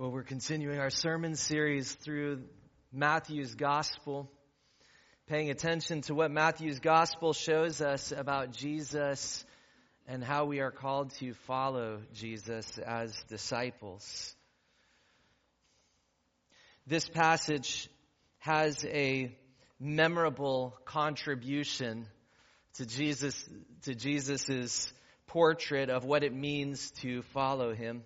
Well, we're continuing our sermon series through Matthew's Gospel, paying attention to what Matthew's Gospel shows us about Jesus and how we are called to follow Jesus as disciples. This passage has a memorable contribution to Jesus, to Jesus's portrait of what it means to follow him.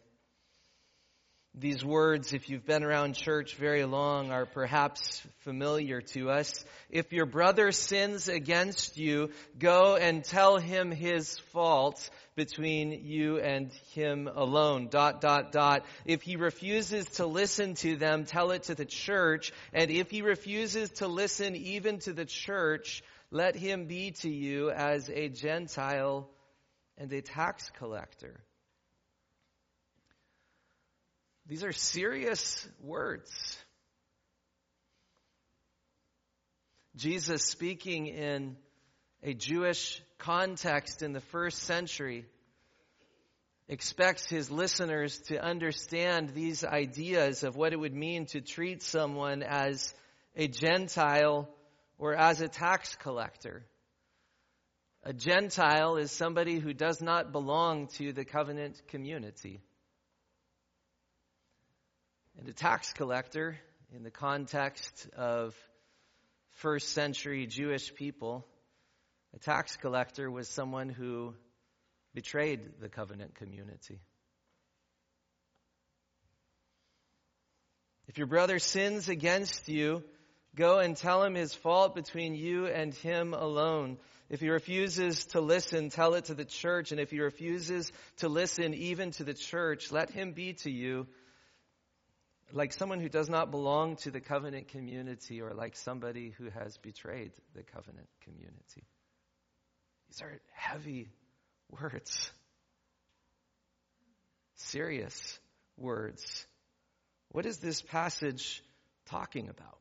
These words, if you've been around church very long, are perhaps familiar to us. If your brother sins against you, go and tell him his fault between you and him alone. Dot, dot, dot. If he refuses to listen to them, tell it to the church. And if he refuses to listen even to the church, let him be to you as a Gentile and a tax collector. These are serious words. Jesus speaking in a Jewish context in the first century expects his listeners to understand these ideas of what it would mean to treat someone as a Gentile or as a tax collector. A Gentile is somebody who does not belong to the covenant community. And a tax collector, in the context of first century Jewish people, a tax collector was someone who betrayed the covenant community. If your brother sins against you, go and tell him his fault between you and him alone. If he refuses to listen, tell it to the church. And if he refuses to listen even to the church, let him be to you like someone who does not belong to the covenant community or like somebody who has betrayed the covenant community. These are heavy words, serious words. What is this passage talking about?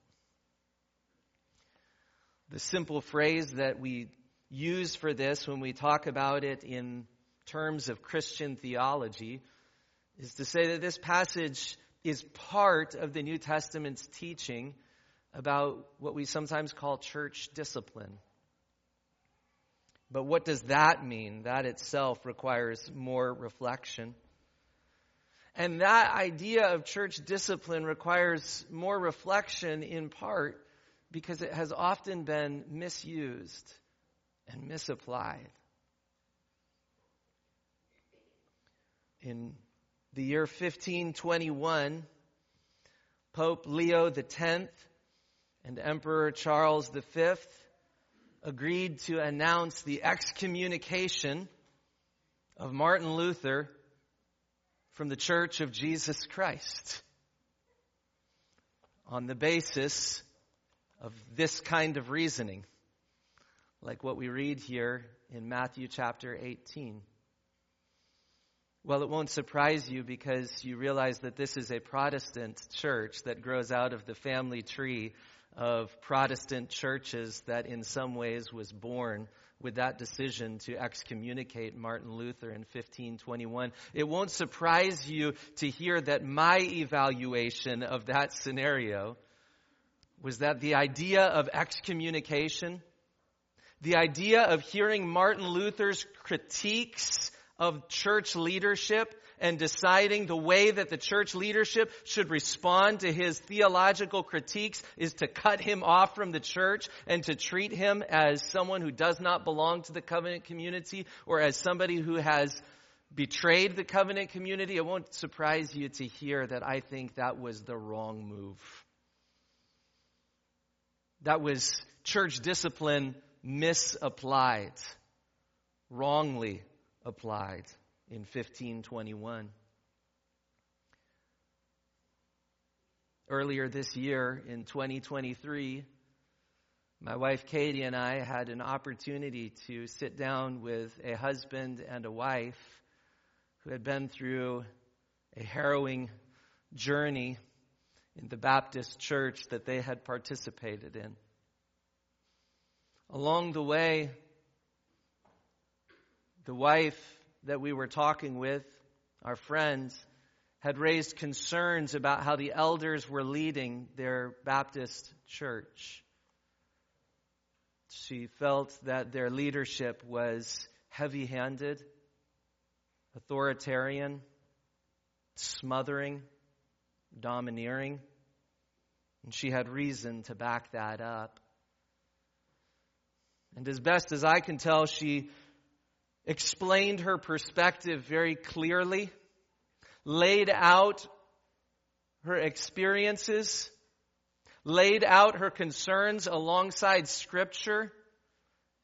The simple phrase that we use for this when we talk about it in terms of Christian theology is to say that this passage is part of the New Testament's teaching about what we sometimes call church discipline. But what does that mean? That itself requires more reflection. And that idea of church discipline requires more reflection in part because it has often been misused and misapplied. In the year 1521, Pope Leo X and Emperor Charles V agreed to announce the excommunication of Martin Luther from the Church of Jesus Christ on the basis of this kind of reasoning, like what we read here in Matthew chapter 18. Well, it won't surprise you because you realize that this is a Protestant church that grows out of the family tree of Protestant churches that in some ways was born with that decision to excommunicate Martin Luther in 1521. It won't surprise you to hear that my evaluation of that scenario was that the idea of excommunication, the idea of hearing Martin Luther's critiques of church leadership and deciding the way that the church leadership should respond to his theological critiques is to cut him off from the church and to treat him as someone who does not belong to the covenant community or as somebody who has betrayed the covenant community. It won't surprise you to hear that I think that was the wrong move. That was church discipline misapplied, wrongly applied in 1521. Earlier this year in 2023, my wife Katie and I had an opportunity to sit down with a husband and a wife who had been through a harrowing journey in the Baptist church that they had participated in. Along the way, the wife that we were talking with, our friends, had raised concerns about how the elders were leading their Baptist church. She felt that their leadership was heavy handed, authoritarian, smothering, domineering. And she had reason to back that up. And as best as I can tell, she explained her perspective very clearly, laid out her experiences, laid out her concerns alongside Scripture,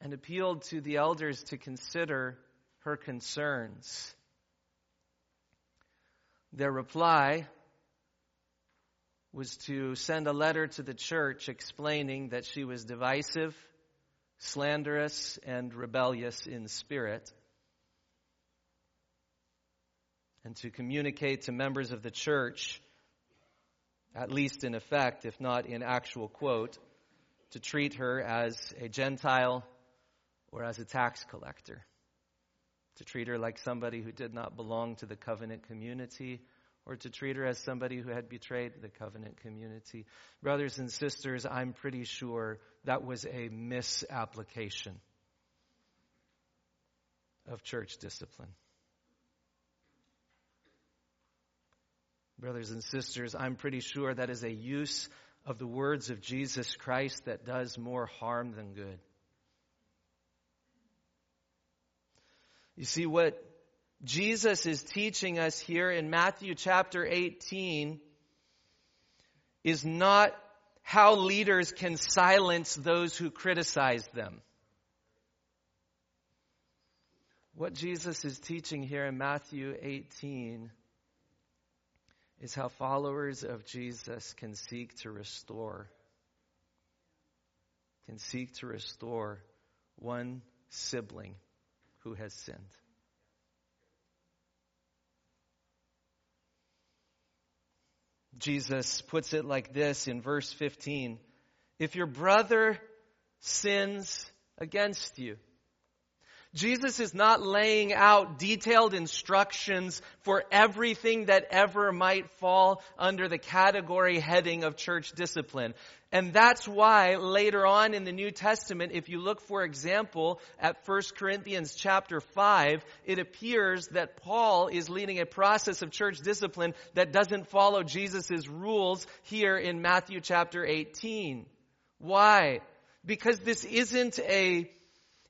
and appealed to the elders to consider her concerns. Their reply was to send a letter to the church explaining that she was divisive, slanderous, and rebellious in spirit, and to communicate to members of the church, at least in effect, if not in actual quote, to treat her as a Gentile or as a tax collector, to treat her like somebody who did not belong to the covenant community or to treat her as somebody who had betrayed the covenant community. Brothers and sisters, I'm pretty sure that was a misapplication of church discipline. Brothers and sisters, I'm pretty sure that is a use of the words of Jesus Christ that does more harm than good. You see, what Jesus is teaching us here in Matthew chapter 18 is not how leaders can silence those who criticize them. What Jesus is teaching here in Matthew 18 is how followers of Jesus can seek to restore, can seek to restore one sibling who has sinned. Jesus puts it like this in verse 15 If your brother sins against you, Jesus is not laying out detailed instructions for everything that ever might fall under the category heading of church discipline. And that's why later on in the New Testament, if you look, for example, at 1 Corinthians chapter 5, it appears that Paul is leading a process of church discipline that doesn't follow Jesus' rules here in Matthew chapter 18. Why? Because this isn't a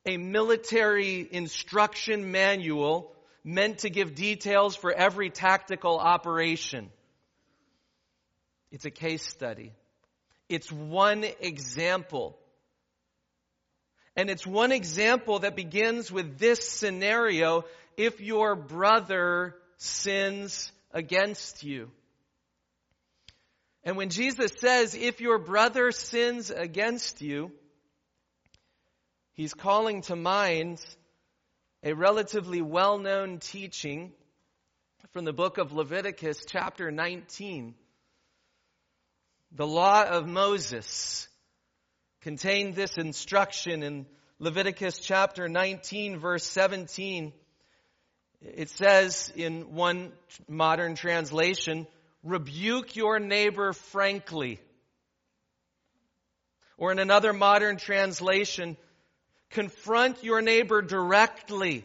a military instruction manual meant to give details for every tactical operation. It's a case study. It's one example. And it's one example that begins with this scenario if your brother sins against you. And when Jesus says, if your brother sins against you, he's calling to mind a relatively well known teaching from the book of Leviticus, chapter 19. The law of Moses contained this instruction in Leviticus chapter 19, verse 17. It says in one modern translation, rebuke your neighbor frankly. Or in another modern translation, Confront your neighbor directly.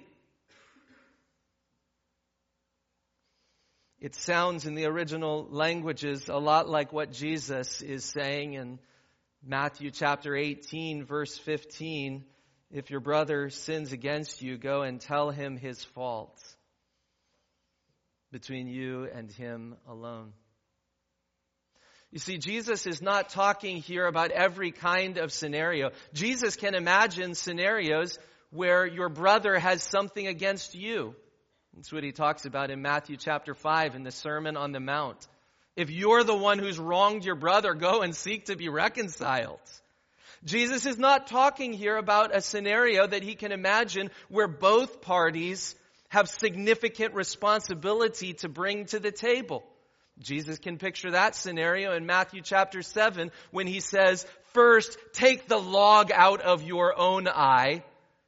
It sounds in the original languages a lot like what Jesus is saying in Matthew chapter 18, verse 15. If your brother sins against you, go and tell him his fault between you and him alone. You see, Jesus is not talking here about every kind of scenario. Jesus can imagine scenarios where your brother has something against you. That's what he talks about in Matthew chapter 5 in the Sermon on the Mount. If you're the one who's wronged your brother, go and seek to be reconciled. Jesus is not talking here about a scenario that he can imagine where both parties have significant responsibility to bring to the table. Jesus can picture that scenario in Matthew chapter 7 when he says, First, take the log out of your own eye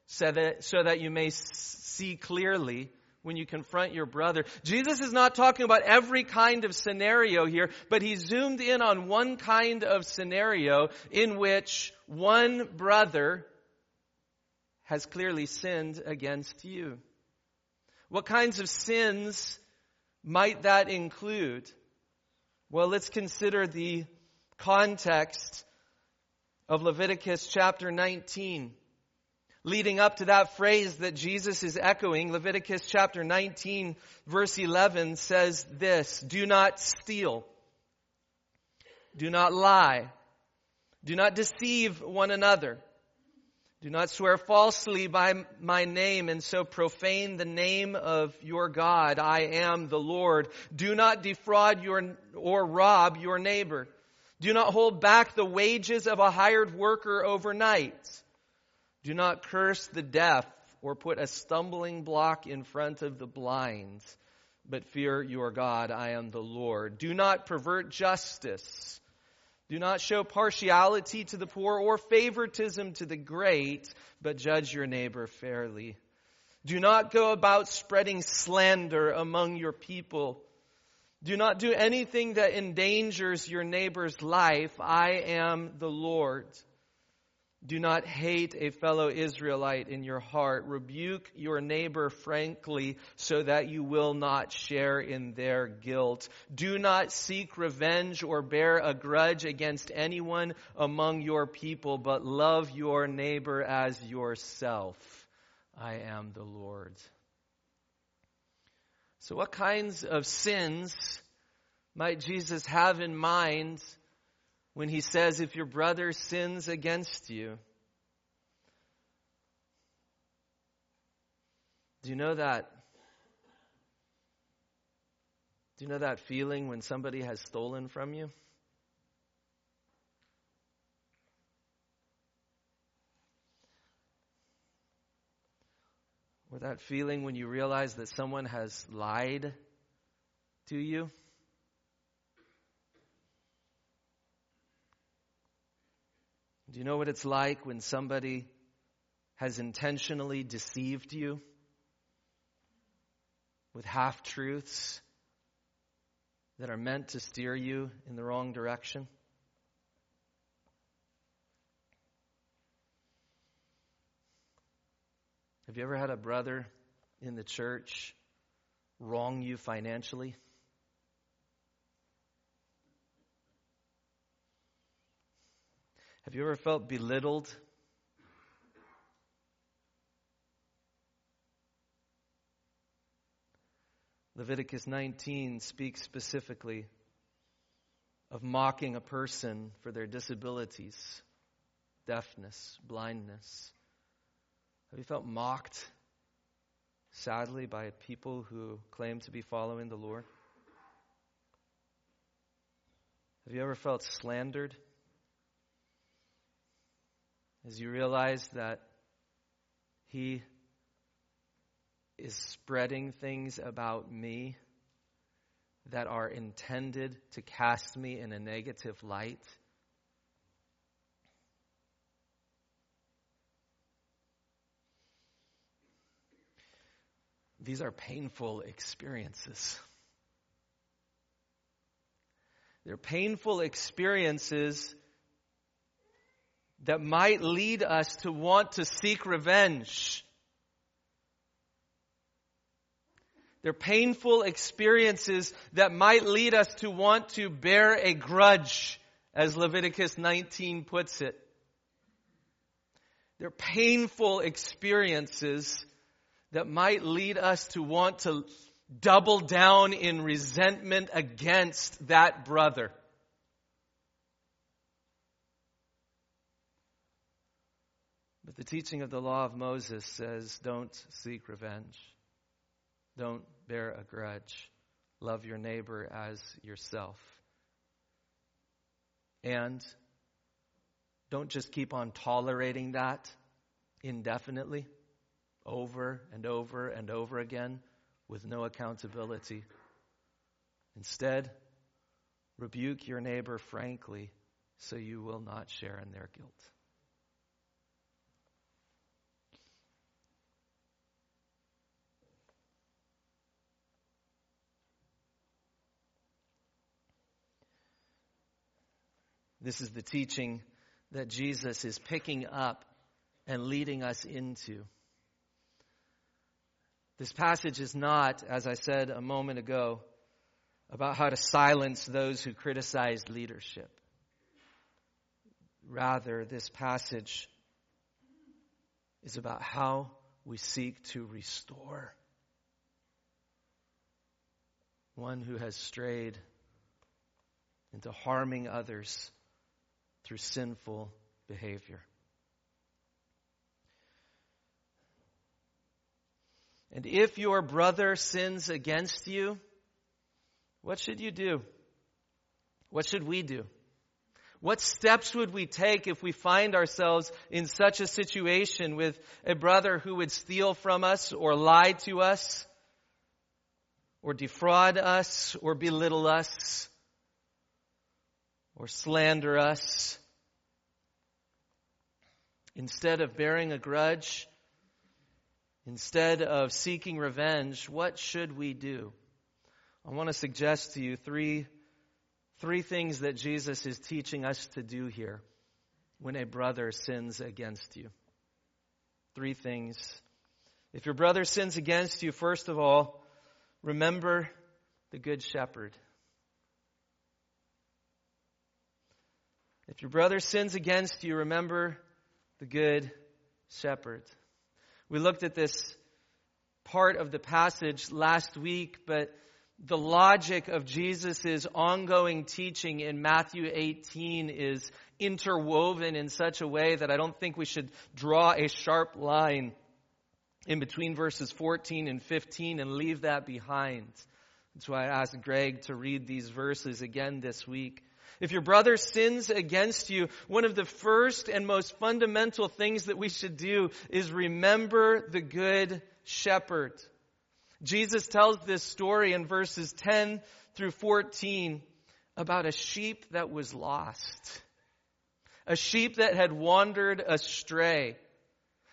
so that, so that you may see clearly when you confront your brother. Jesus is not talking about every kind of scenario here, but he zoomed in on one kind of scenario in which one brother has clearly sinned against you. What kinds of sins might that include? Well, let's consider the context of Leviticus chapter 19 leading up to that phrase that Jesus is echoing, Leviticus chapter 19 verse 11 says this, do not steal. Do not lie. Do not deceive one another. Do not swear falsely by my name and so profane the name of your God. I am the Lord. Do not defraud your or rob your neighbor. Do not hold back the wages of a hired worker overnight. Do not curse the deaf or put a stumbling block in front of the blind, but fear your God. I am the Lord. Do not pervert justice. Do not show partiality to the poor or favoritism to the great, but judge your neighbor fairly. Do not go about spreading slander among your people. Do not do anything that endangers your neighbor's life. I am the Lord. Do not hate a fellow Israelite in your heart. Rebuke your neighbor frankly so that you will not share in their guilt. Do not seek revenge or bear a grudge against anyone among your people, but love your neighbor as yourself. I am the Lord. So what kinds of sins might Jesus have in mind when he says, if your brother sins against you. Do you know that? Do you know that feeling when somebody has stolen from you? Or that feeling when you realize that someone has lied to you? Do you know what it's like when somebody has intentionally deceived you with half truths that are meant to steer you in the wrong direction? Have you ever had a brother in the church wrong you financially? Have you ever felt belittled? Leviticus 19 speaks specifically of mocking a person for their disabilities, deafness, blindness. Have you felt mocked, sadly, by people who claim to be following the Lord? Have you ever felt slandered? As you realize that He is spreading things about me that are intended to cast me in a negative light. These are painful experiences. They're painful experiences that might lead us to want to seek revenge. They're painful experiences that might lead us to want to bear a grudge, as Leviticus 19 puts it. They're painful experiences that might lead us to want to double down in resentment against that brother. But the teaching of the law of Moses says don't seek revenge, don't bear a grudge, love your neighbor as yourself. And don't just keep on tolerating that indefinitely, over and over and over again, with no accountability. Instead, rebuke your neighbor frankly so you will not share in their guilt. This is the teaching that Jesus is picking up and leading us into. This passage is not, as I said a moment ago, about how to silence those who criticize leadership. Rather, this passage is about how we seek to restore one who has strayed into harming others through sinful behavior. And if your brother sins against you, what should you do? What should we do? What steps would we take if we find ourselves in such a situation with a brother who would steal from us or lie to us or defraud us or belittle us or slander us? Instead of bearing a grudge, Instead of seeking revenge, what should we do? I want to suggest to you three, three things that Jesus is teaching us to do here when a brother sins against you. Three things. If your brother sins against you, first of all, remember the Good Shepherd. If your brother sins against you, remember the Good Shepherd. We looked at this part of the passage last week, but the logic of Jesus' ongoing teaching in Matthew 18 is interwoven in such a way that I don't think we should draw a sharp line in between verses 14 and 15 and leave that behind. That's why I asked Greg to read these verses again this week. If your brother sins against you, one of the first and most fundamental things that we should do is remember the good shepherd. Jesus tells this story in verses 10 through 14 about a sheep that was lost. A sheep that had wandered astray.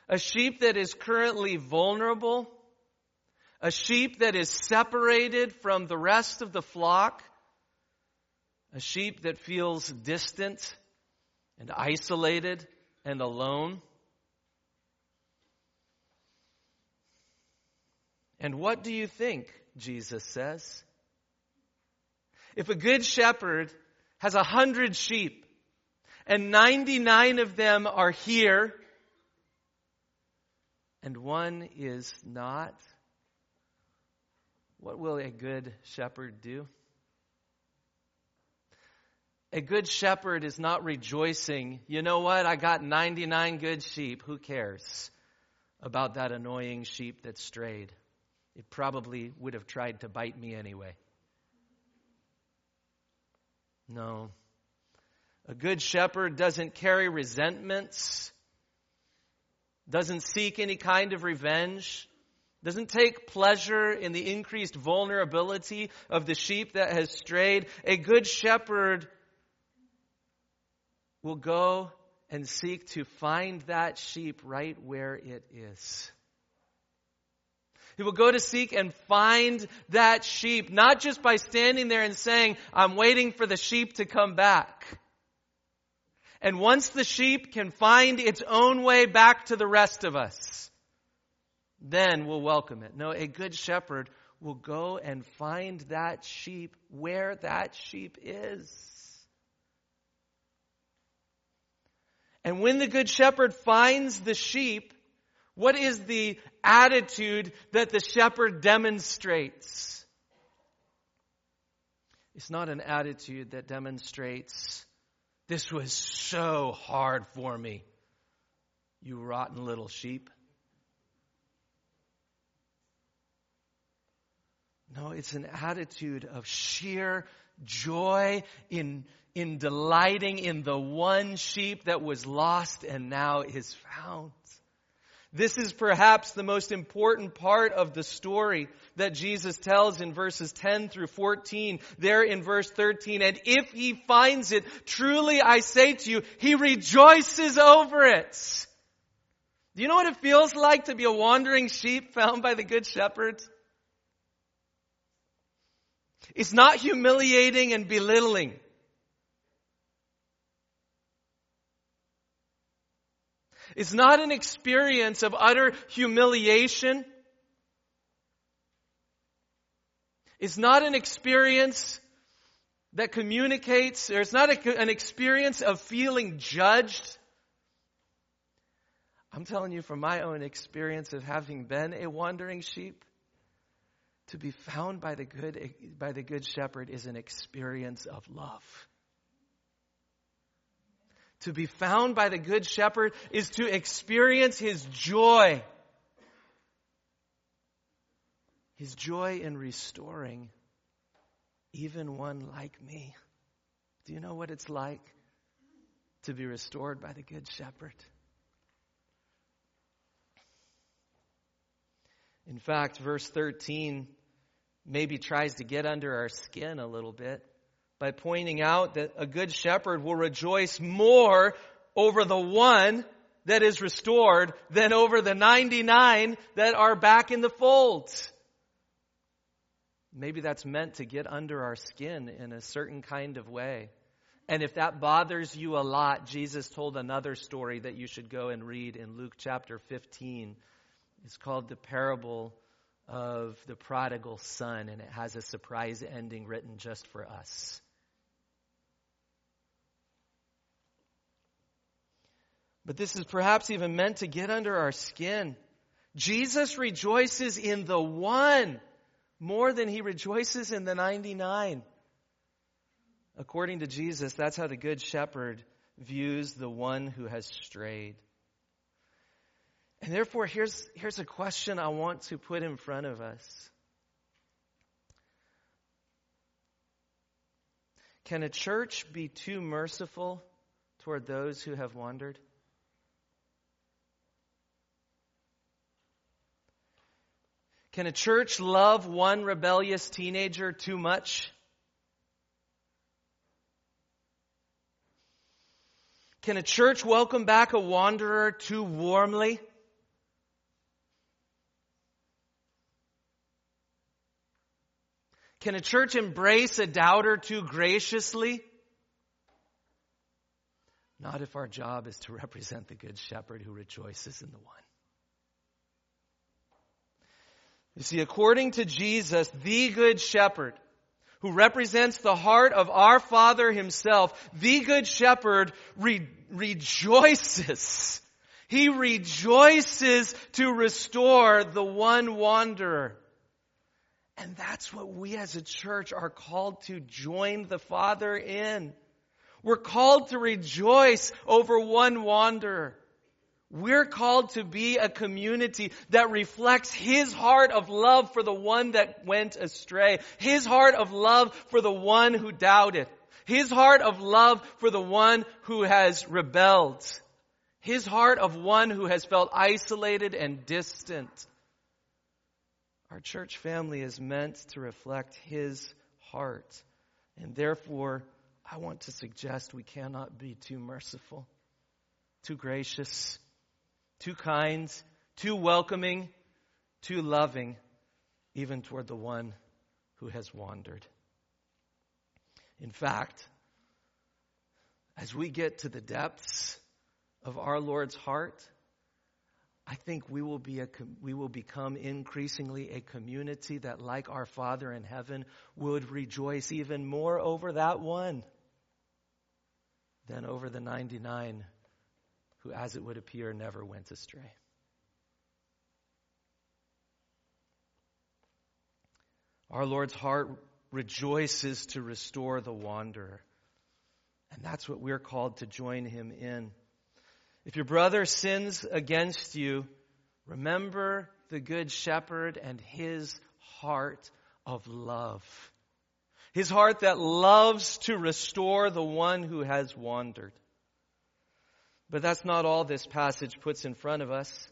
A sheep that is currently vulnerable. A sheep that is separated from the rest of the flock a sheep that feels distant and isolated and alone. And what do you think? Jesus says. If a good shepherd has a hundred sheep and 99 of them are here and one is not, what will a good shepherd do? A good shepherd is not rejoicing, you know what, I got 99 good sheep. Who cares about that annoying sheep that strayed? It probably would have tried to bite me anyway. No. A good shepherd doesn't carry resentments, doesn't seek any kind of revenge, doesn't take pleasure in the increased vulnerability of the sheep that has strayed. A good shepherd will go and seek to find that sheep right where it is. He will go to seek and find that sheep, not just by standing there and saying, I'm waiting for the sheep to come back. And once the sheep can find its own way back to the rest of us, then we'll welcome it. No, a good shepherd will go and find that sheep where that sheep is. And when the good shepherd finds the sheep, what is the attitude that the shepherd demonstrates? It's not an attitude that demonstrates, this was so hard for me, you rotten little sheep. No, it's an attitude of sheer joy in in delighting in the one sheep that was lost and now is found. This is perhaps the most important part of the story that Jesus tells in verses 10 through 14, there in verse 13. And if he finds it, truly I say to you, he rejoices over it. Do you know what it feels like to be a wandering sheep found by the good shepherd? It's not humiliating and belittling. Is not an experience of utter humiliation. It's not an experience that communicates, or it's not a, an experience of feeling judged. I'm telling you from my own experience of having been a wandering sheep, to be found by the good, by the good shepherd is an experience of love. To be found by the good shepherd is to experience his joy. His joy in restoring even one like me. Do you know what it's like to be restored by the Good Shepherd? In fact, verse 13 maybe tries to get under our skin a little bit by pointing out that a good shepherd will rejoice more over the one that is restored than over the 99 that are back in the fold. Maybe that's meant to get under our skin in a certain kind of way. And if that bothers you a lot, Jesus told another story that you should go and read in Luke chapter 15. It's called the parable of the prodigal son, and it has a surprise ending written just for us. But this is perhaps even meant to get under our skin. Jesus rejoices in the one more than he rejoices in the 99. According to Jesus, that's how the Good Shepherd views the one who has strayed. And therefore, here's, here's a question I want to put in front of us. Can a church be too merciful toward those who have wandered? Can a church love one rebellious teenager too much? Can a church welcome back a wanderer too warmly? Can a church embrace a doubter too graciously? Not if our job is to represent the Good Shepherd who rejoices in the one. You see, according to Jesus, the Good Shepherd, who represents the heart of our Father Himself, the Good Shepherd re- rejoices. He rejoices to restore the one wanderer. And that's what we as a church are called to join the Father in. We're called to rejoice over one wanderer. We're called to be a community that reflects His heart of love for the one that went astray. His heart of love for the one who doubted. His heart of love for the one who has rebelled. His heart of one who has felt isolated and distant. Our church family is meant to reflect His heart. And therefore, I want to suggest we cannot be too merciful, too gracious, too kind, too welcoming, too loving, even toward the one who has wandered. In fact, as we get to the depths of our Lord's heart, I think we will, be a, we will become increasingly a community that, like our Father in heaven, would rejoice even more over that one than over the 99 who, as it would appear, never went astray. Our Lord's heart rejoices to restore the wanderer. And that's what we're called to join him in. If your brother sins against you, remember the good shepherd and his heart of love. His heart that loves to restore the one who has wandered. But that's not all this passage puts in front of us.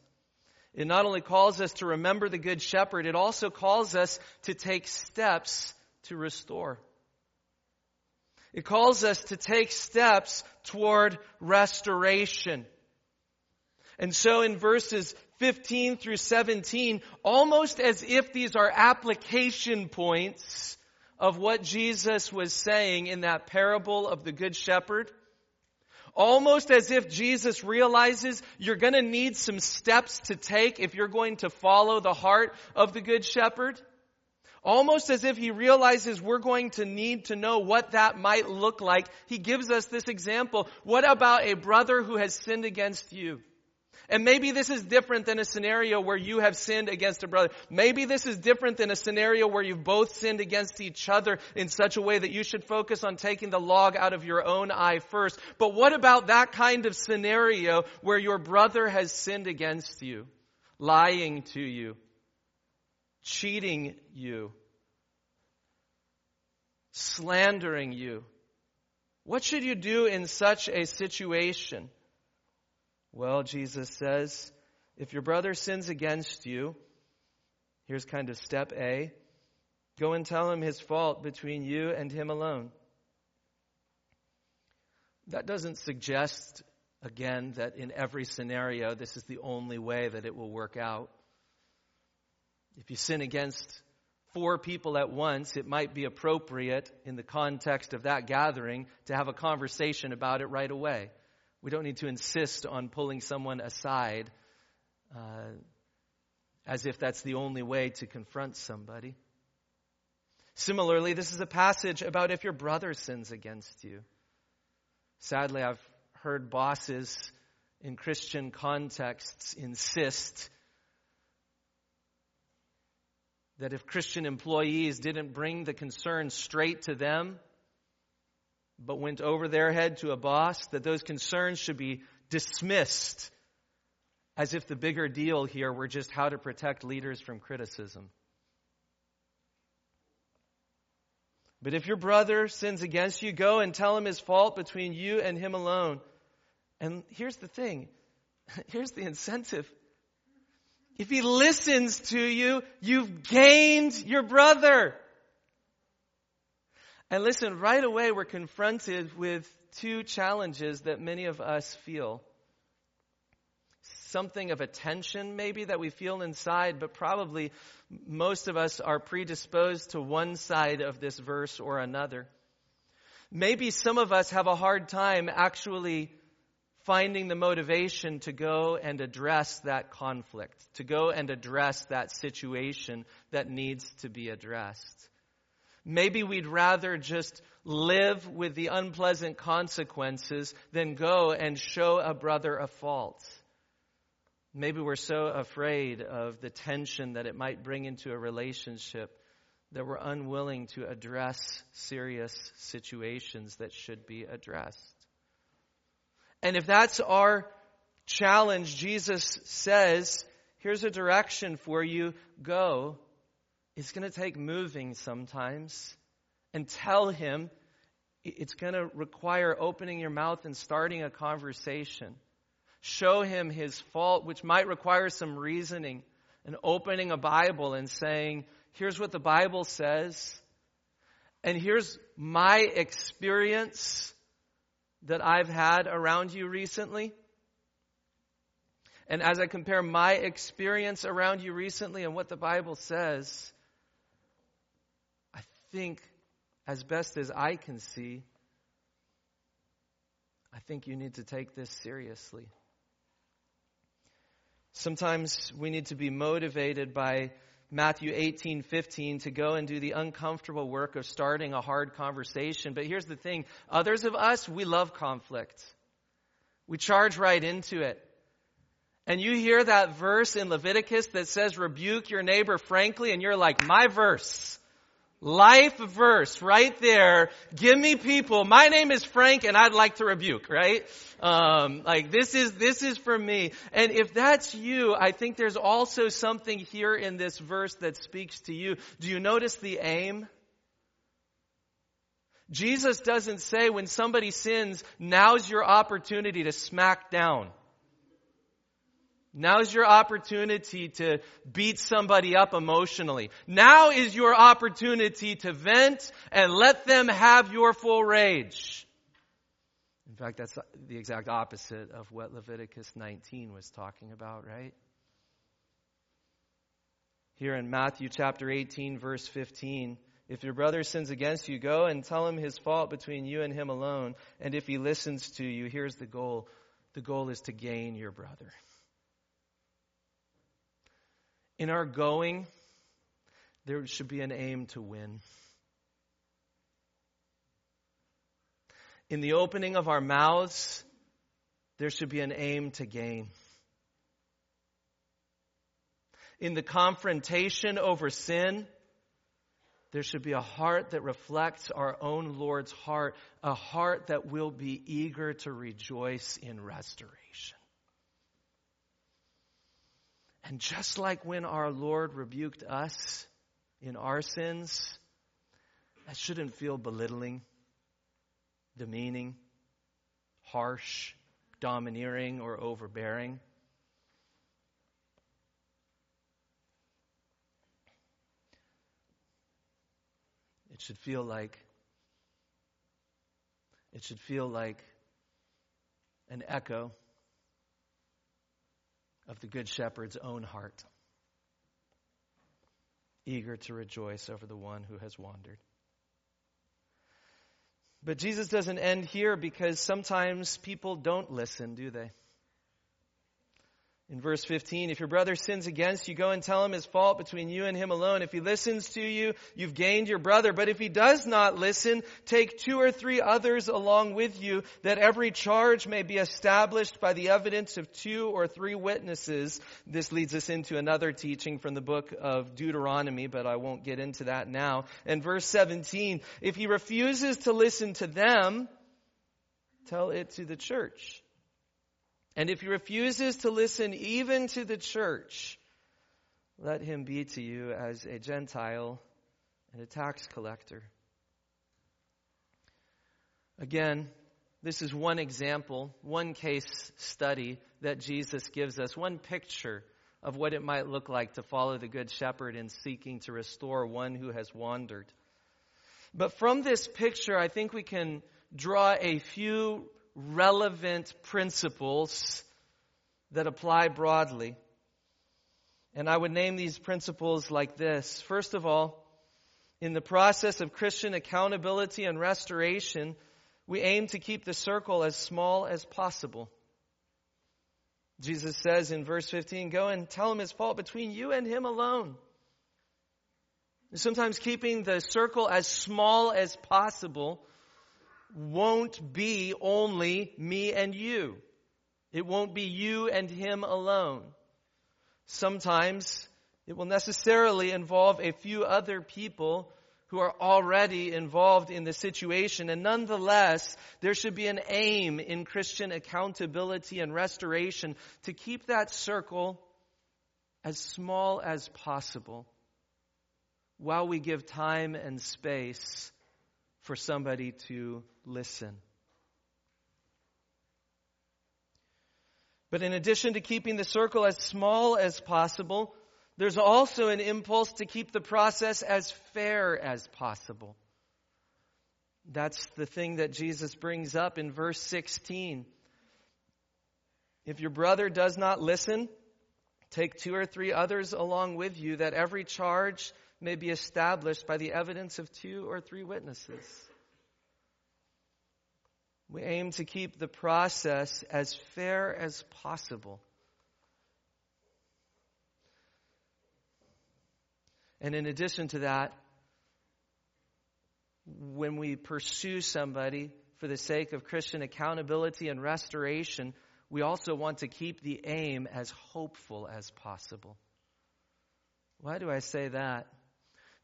It not only calls us to remember the Good Shepherd, it also calls us to take steps to restore. It calls us to take steps toward restoration. And so in verses 15 through 17, almost as if these are application points of what Jesus was saying in that parable of the Good Shepherd, Almost as if Jesus realizes you're going to need some steps to take if you're going to follow the heart of the Good Shepherd. Almost as if he realizes we're going to need to know what that might look like. He gives us this example. What about a brother who has sinned against you? And maybe this is different than a scenario where you have sinned against a brother. Maybe this is different than a scenario where you've both sinned against each other in such a way that you should focus on taking the log out of your own eye first. But what about that kind of scenario where your brother has sinned against you, lying to you, cheating you, slandering you? What should you do in such a situation? Well, Jesus says, if your brother sins against you, here's kind of step A go and tell him his fault between you and him alone. That doesn't suggest, again, that in every scenario this is the only way that it will work out. If you sin against four people at once, it might be appropriate in the context of that gathering to have a conversation about it right away. We don't need to insist on pulling someone aside uh, as if that's the only way to confront somebody. Similarly, this is a passage about if your brother sins against you. Sadly, I've heard bosses in Christian contexts insist that if Christian employees didn't bring the concern straight to them, but went over their head to a boss, that those concerns should be dismissed as if the bigger deal here were just how to protect leaders from criticism. But if your brother sins against you, go and tell him his fault between you and him alone. And here's the thing here's the incentive. If he listens to you, you've gained your brother. And listen, right away we're confronted with two challenges that many of us feel. Something of a tension, maybe, that we feel inside, but probably most of us are predisposed to one side of this verse or another. Maybe some of us have a hard time actually finding the motivation to go and address that conflict, to go and address that situation that needs to be addressed. Maybe we'd rather just live with the unpleasant consequences than go and show a brother a fault. Maybe we're so afraid of the tension that it might bring into a relationship that we're unwilling to address serious situations that should be addressed. And if that's our challenge, Jesus says, here's a direction for you go it's going to take moving sometimes. And tell him it's going to require opening your mouth and starting a conversation. Show him his fault, which might require some reasoning, and opening a Bible and saying, here's what the Bible says, and here's my experience that I've had around you recently. And as I compare my experience around you recently and what the Bible says, think, as best as I can see, I think you need to take this seriously. Sometimes we need to be motivated by Matthew 18, 15 to go and do the uncomfortable work of starting a hard conversation. But here's the thing. Others of us, we love conflict. We charge right into it. And you hear that verse in Leviticus that says, rebuke your neighbor frankly, and you're like, my verse. Life verse right there. Give me people. My name is Frank and I'd like to rebuke, right? Um, like this is, this is for me. And if that's you, I think there's also something here in this verse that speaks to you. Do you notice the aim? Jesus doesn't say when somebody sins, now's your opportunity to smack down. Now's your opportunity to beat somebody up emotionally. Now is your opportunity to vent and let them have your full rage. In fact, that's the exact opposite of what Leviticus 19 was talking about, right? Here in Matthew chapter 18, verse 15, If your brother sins against you, go and tell him his fault between you and him alone. And if he listens to you, here's the goal the goal is to gain your brother. In our going, there should be an aim to win. In the opening of our mouths, there should be an aim to gain. In the confrontation over sin, there should be a heart that reflects our own Lord's heart, a heart that will be eager to rejoice in restoration. And just like when our Lord rebuked us in our sins, that shouldn't feel belittling, demeaning, harsh, domineering, or overbearing. It should feel like it should feel like an echo of the Good Shepherd's own heart, eager to rejoice over the one who has wandered. But Jesus doesn't end here because sometimes people don't listen, do they? In verse 15, if your brother sins against you, go and tell him his fault between you and him alone. If he listens to you, you've gained your brother. But if he does not listen, take two or three others along with you, that every charge may be established by the evidence of two or three witnesses. This leads us into another teaching from the book of Deuteronomy, but I won't get into that now. And verse 17, if he refuses to listen to them, tell it to the church. And if he refuses to listen even to the church, let him be to you as a Gentile and a tax collector. Again, this is one example, one case study that Jesus gives us, one picture of what it might look like to follow the Good Shepherd in seeking to restore one who has wandered. But from this picture, I think we can draw a few relevant principles that apply broadly. And I would name these principles like this. First of all, in the process of Christian accountability and restoration, we aim to keep the circle as small as possible. Jesus says in verse 15, Go and tell him his fault between you and him alone. Sometimes keeping the circle as small as possible won't be only me and you. It won't be you and him alone. Sometimes it will necessarily involve a few other people who are already involved in the situation. And nonetheless, there should be an aim in Christian accountability and restoration to keep that circle as small as possible while we give time and space for somebody to listen. But in addition to keeping the circle as small as possible, there's also an impulse to keep the process as fair as possible. That's the thing that Jesus brings up in verse 16. If your brother does not listen, take two or three others along with you, that every charge may be established by the evidence of two or three witnesses. We aim to keep the process as fair as possible. And in addition to that, when we pursue somebody for the sake of Christian accountability and restoration, we also want to keep the aim as hopeful as possible. Why do I say that?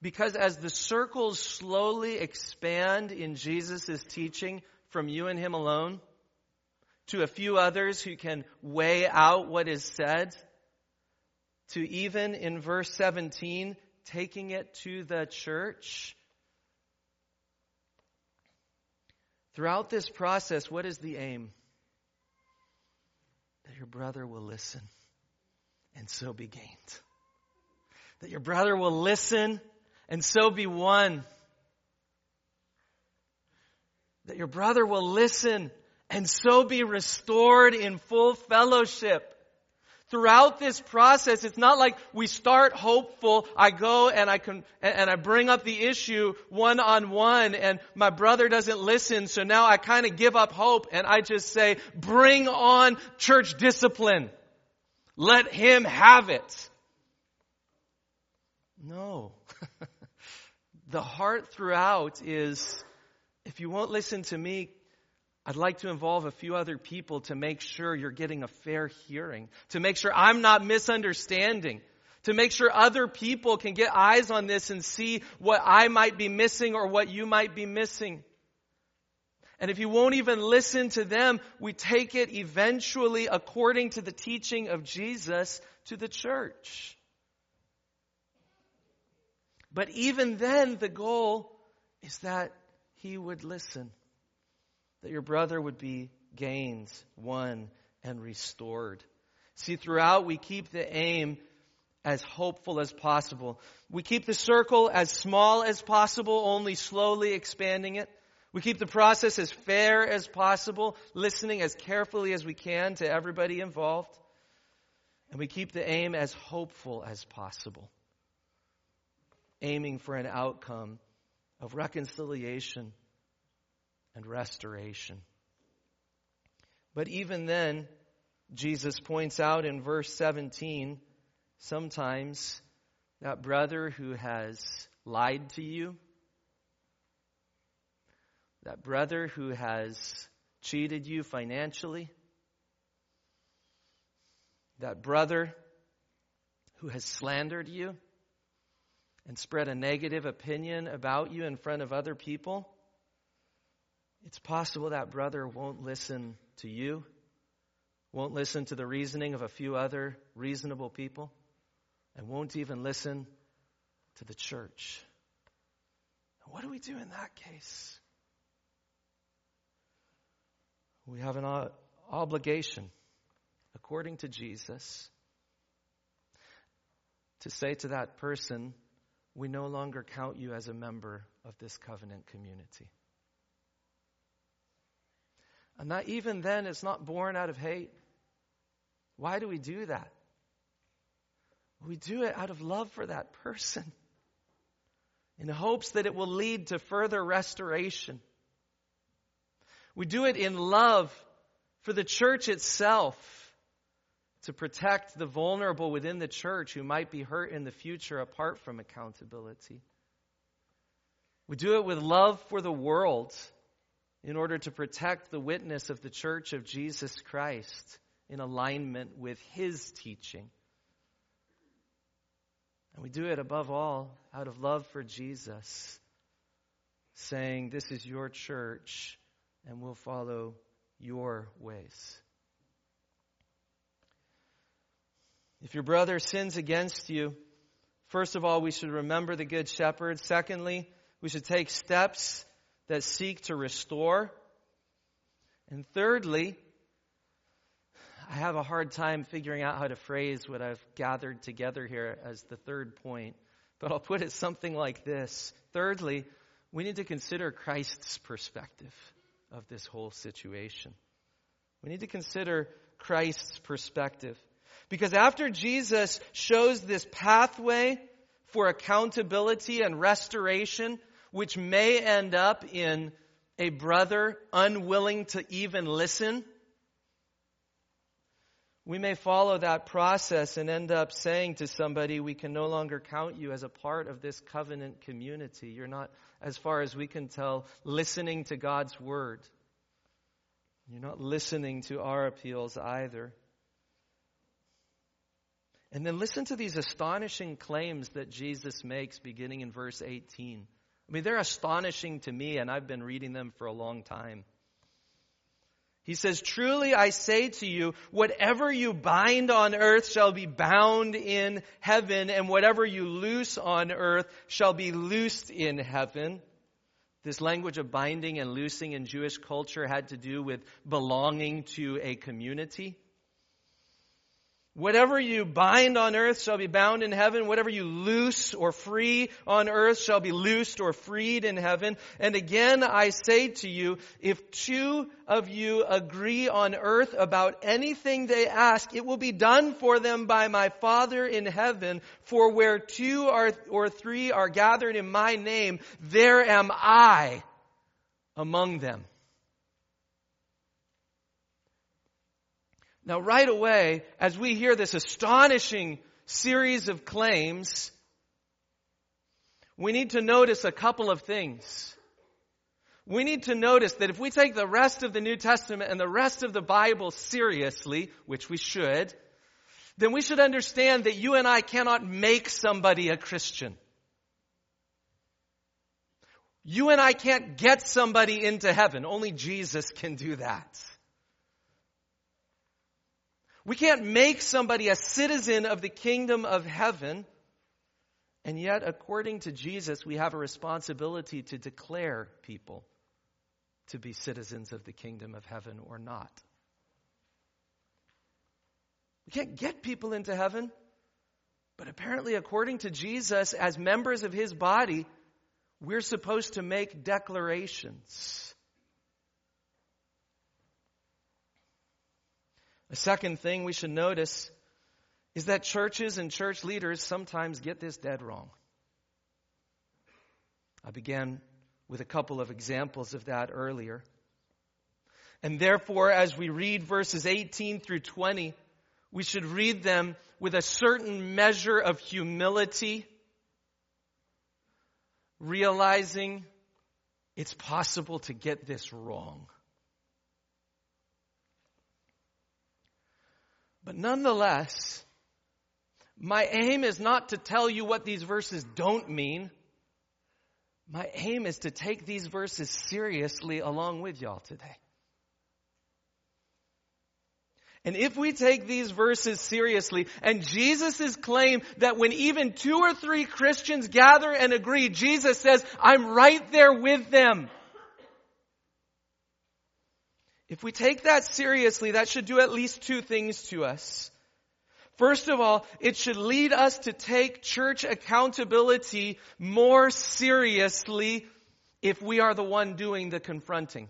Because as the circles slowly expand in Jesus' teaching, from you and him alone to a few others who can weigh out what is said to even in verse 17 taking it to the church. Throughout this process, what is the aim? That your brother will listen and so be gained. That your brother will listen and so be won. that your brother will listen and so be restored in full fellowship. Throughout this process, it's not like we start hopeful, I go and I can, and I bring up the issue one on one and my brother doesn't listen, so now I kind of give up hope and I just say, bring on church discipline. Let him have it. No. the heart throughout is, if you won't listen to me, I'd like to involve a few other people to make sure you're getting a fair hearing, to make sure I'm not misunderstanding, to make sure other people can get eyes on this and see what I might be missing or what you might be missing. And if you won't even listen to them, we take it eventually according to the teaching of Jesus to the church. But even then, the goal is that he would listen that your brother would be gained, won, and restored. See, throughout we keep the aim as hopeful as possible. We keep the circle as small as possible, only slowly expanding it. We keep the process as fair as possible, listening as carefully as we can to everybody involved. And we keep the aim as hopeful as possible, aiming for an outcome of reconciliation and restoration. But even then, Jesus points out in verse 17, sometimes that brother who has lied to you, that brother who has cheated you financially, that brother who has slandered you and spread a negative opinion about you in front of other people, it's possible that brother won't listen to you, won't listen to the reasoning of a few other reasonable people, and won't even listen to the church. What do we do in that case? We have an obligation, according to Jesus, to say to that person, We no longer count you as a member of this covenant community. And that even then, it's not born out of hate. Why do we do that? We do it out of love for that person in hopes that it will lead to further restoration. We do it in love for the church itself to protect the vulnerable within the church who might be hurt in the future apart from accountability. We do it with love for the world in order to protect the witness of the church of Jesus Christ in alignment with his teaching. And we do it above all out of love for Jesus, saying, This is your church, and we'll follow your ways. If your brother sins against you, first of all, we should remember the Good Shepherd. Secondly, we should take steps that seek to restore. And thirdly, I have a hard time figuring out how to phrase what I've gathered together here as the third point, but I'll put it something like this. Thirdly, we need to consider Christ's perspective of this whole situation. We need to consider Christ's perspective. Because after Jesus shows this pathway for accountability and restoration, which may end up in a brother unwilling to even listen. We may follow that process and end up saying to somebody, we can no longer count you as a part of this covenant community. You're not, as far as we can tell, listening to God's word. You're not listening to our appeals either. And then listen to these astonishing claims that Jesus makes beginning in verse 18. I mean, they're astonishing to me, and I've been reading them for a long time. He says, Truly I say to you, whatever you bind on earth shall be bound in heaven, and whatever you loose on earth shall be loosed in heaven. This language of binding and loosing in Jewish culture had to do with belonging to a community. Whatever you bind on earth shall be bound in heaven. Whatever you loose or free on earth shall be loosed or freed in heaven. And again, I say to you, if two of you agree on earth about anything they ask, it will be done for them by my Father in heaven. For where two or three are gathered in my name, there am I among them. Now, right away, as we hear this astonishing series of claims, we need to notice a couple of things. We need to notice that if we take the rest of the New Testament and the rest of the Bible seriously, which we should, then we should understand that you and I cannot make somebody a Christian. You and I can't get somebody into heaven. Only Jesus can do that. We can't make somebody a citizen of the kingdom of heaven. And yet, according to Jesus, we have a responsibility to declare people to be citizens of the kingdom of heaven or not. We can't get people into heaven, but apparently, according to Jesus, as members of his body, we're supposed to make declarations. A second thing we should notice is that churches and church leaders sometimes get this dead wrong. I began with a couple of examples of that earlier. And therefore, as we read verses 18 through 20, we should read them with a certain measure of humility, realizing it's possible to get this wrong. But nonetheless, my aim is not to tell you what these verses don't mean. My aim is to take these verses seriously along with y'all today. And if we take these verses seriously, and Jesus' claim that when even two or three Christians gather and agree, Jesus says, I'm right there with them. If we take that seriously, that should do at least two things to us. First of all, it should lead us to take church accountability more seriously if we are the one doing the confronting.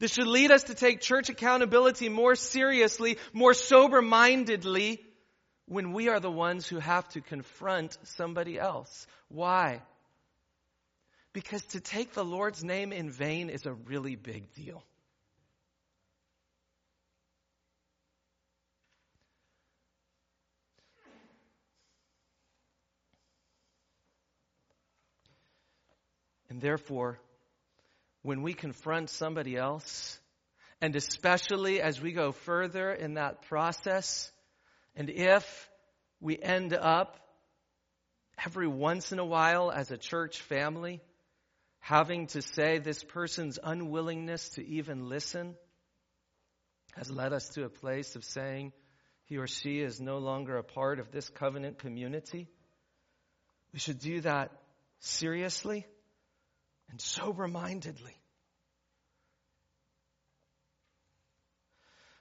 This should lead us to take church accountability more seriously, more sober mindedly when we are the ones who have to confront somebody else. Why? Because to take the Lord's name in vain is a really big deal. And therefore, when we confront somebody else, and especially as we go further in that process, and if we end up every once in a while as a church family having to say this person's unwillingness to even listen has led us to a place of saying he or she is no longer a part of this covenant community. We should do that seriously and sober mindedly.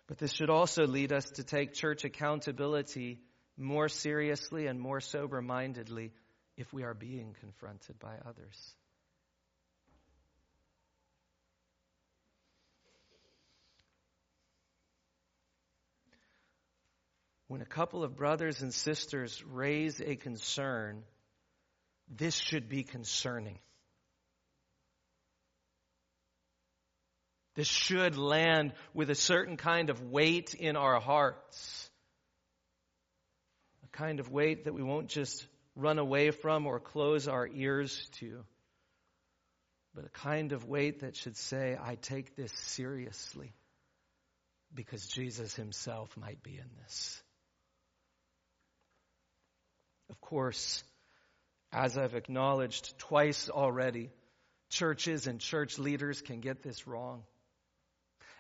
But this should also lead us to take church accountability more seriously and more sober mindedly if we are being confronted by others. When a couple of brothers and sisters raise a concern, this should be concerning. This should land with a certain kind of weight in our hearts. A kind of weight that we won't just run away from or close our ears to, but a kind of weight that should say, I take this seriously because Jesus himself might be in this. Of course, as I've acknowledged twice already, churches and church leaders can get this wrong.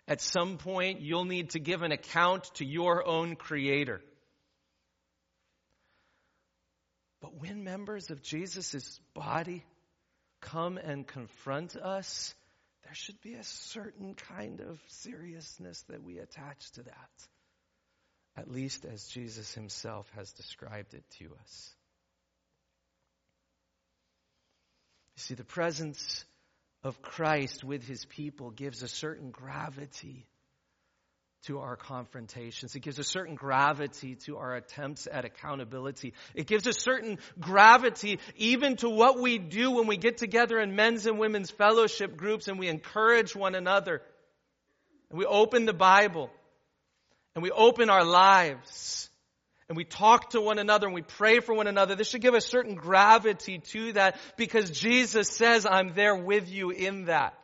At some point, you'll need to give an account to your own Creator. But when members of Jesus' body come and confront us, there should be a certain kind of seriousness that we attach to that, at least as Jesus himself has described it to us. You see, the presence of Christ with his people gives a certain gravity to our confrontations. It gives a certain gravity to our attempts at accountability. It gives a certain gravity even to what we do when we get together in men's and women's fellowship groups and we encourage one another. And we open the Bible and we open our lives and we talk to one another and we pray for one another. This should give a certain gravity to that because Jesus says, I'm there with you in that.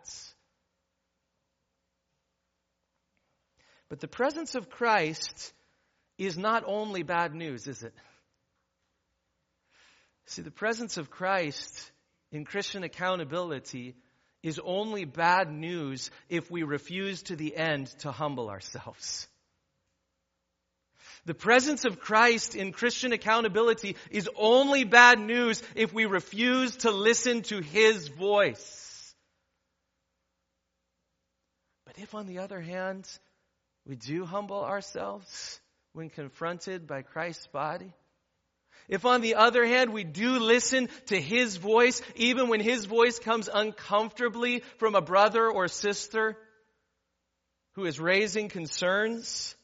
But the presence of Christ is not only bad news, is it? See, the presence of Christ in Christian accountability is only bad news if we refuse to the end to humble ourselves. The presence of Christ in Christian accountability is only bad news if we refuse to listen to His voice. But if, on the other hand, we do humble ourselves when confronted by Christ's body. If on the other hand, we do listen to His voice, even when His voice comes uncomfortably from a brother or sister who is raising concerns,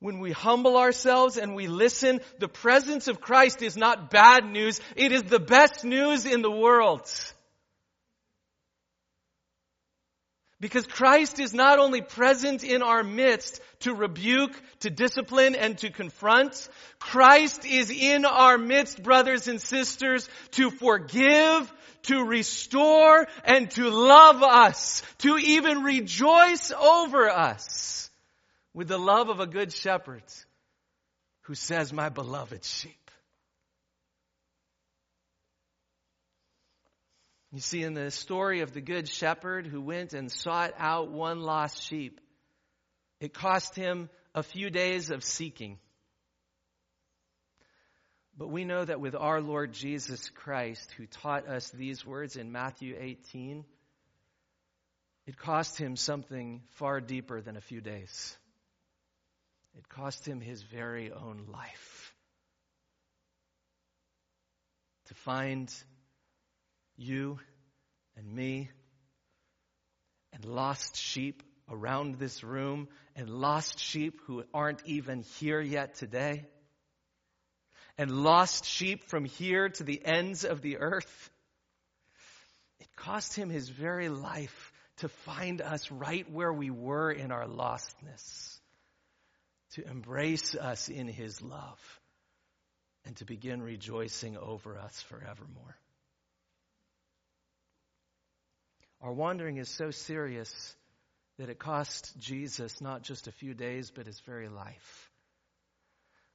when we humble ourselves and we listen, the presence of Christ is not bad news. It is the best news in the world. Because Christ is not only present in our midst to rebuke, to discipline, and to confront, Christ is in our midst, brothers and sisters, to forgive, to restore, and to love us, to even rejoice over us with the love of a good shepherd who says, my beloved sheep. You see, in the story of the Good Shepherd who went and sought out one lost sheep, it cost him a few days of seeking. But we know that with our Lord Jesus Christ, who taught us these words in Matthew 18, it cost him something far deeper than a few days. It cost him his very own life to find you and me and lost sheep around this room and lost sheep who aren't even here yet today and lost sheep from here to the ends of the earth. It cost him his very life to find us right where we were in our lostness, to embrace us in his love, and to begin rejoicing over us forevermore. Our wandering is so serious that it cost Jesus not just a few days, but his very life.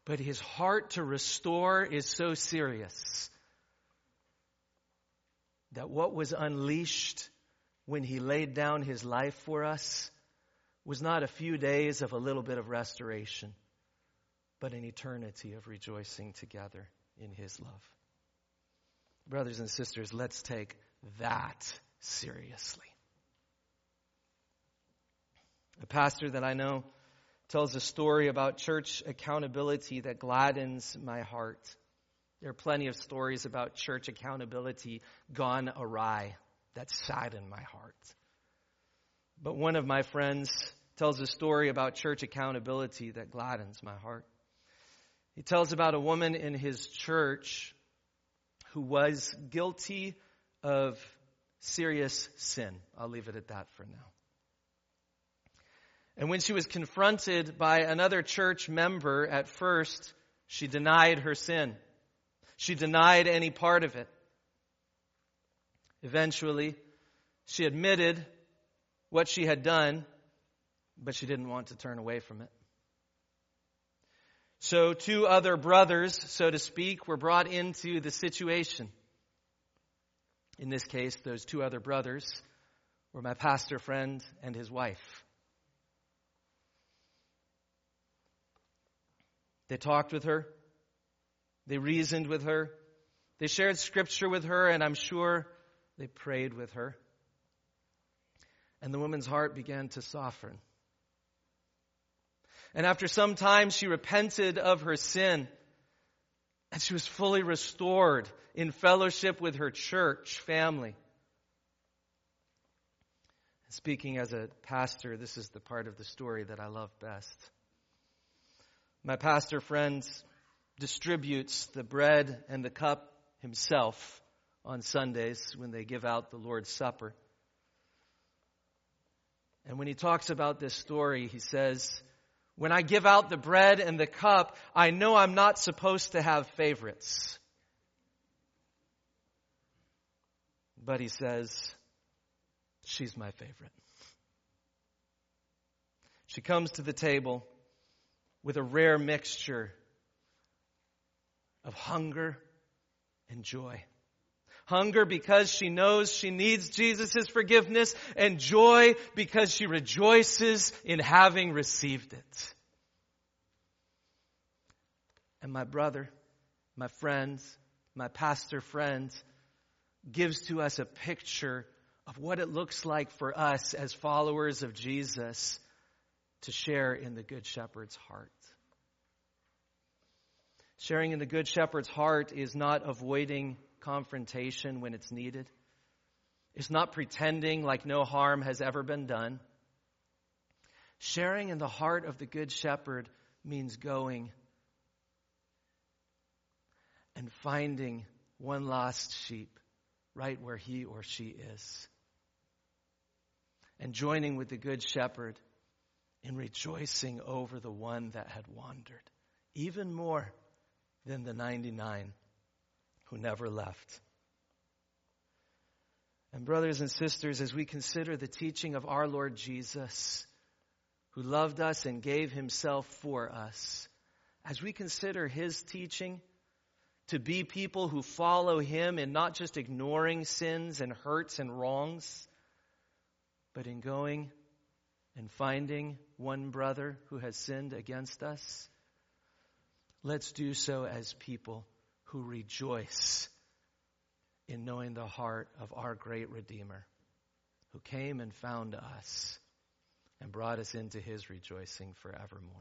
But his heart to restore is so serious that what was unleashed when he laid down his life for us was not a few days of a little bit of restoration, but an eternity of rejoicing together in his love. Brothers and sisters, let's take that seriously. A pastor that I know tells a story about church accountability that gladdens my heart. There are plenty of stories about church accountability gone awry that sadden my heart. But one of my friends tells a story about church accountability that gladdens my heart. He tells about a woman in his church who was guilty of serious sin. I'll leave it at that for now. And when she was confronted by another church member at first, she denied her sin. She denied any part of it. Eventually, she admitted what she had done, but she didn't want to turn away from it. So two other brothers, so to speak, were brought into the situation. In this case, those two other brothers were my pastor friend and his wife. They talked with her. They reasoned with her. They shared scripture with her, and I'm sure they prayed with her. And the woman's heart began to soften. And after some time, she repented of her sin. And she was fully restored in fellowship with her church family. Speaking as a pastor, this is the part of the story that I love best. My pastor friends distributes the bread and the cup himself on Sundays when they give out the Lord's Supper. And when he talks about this story, he says, When I give out the bread and the cup, I know I'm not supposed to have favorites. But he says, She's my favorite. She comes to the table with a rare mixture of hunger and joy. Hunger because she knows she needs Jesus' forgiveness and joy because she rejoices in having received it. And my brother, my friends, my pastor friends gives to us a picture of what it looks like for us as followers of Jesus to share in the Good Shepherd's heart. Sharing in the Good Shepherd's heart is not avoiding confrontation when it's needed. It's not pretending like no harm has ever been done. Sharing in the heart of the Good Shepherd means going and finding one lost sheep right where he or she is. And joining with the Good Shepherd in rejoicing over the one that had wandered, even more than the 99 who never left. And, brothers and sisters, as we consider the teaching of our Lord Jesus, who loved us and gave himself for us, as we consider his teaching to be people who follow him in not just ignoring sins and hurts and wrongs, but in going and finding one brother who has sinned against us, let's do so as people who rejoice in knowing the heart of our great Redeemer, who came and found us and brought us into his rejoicing forevermore.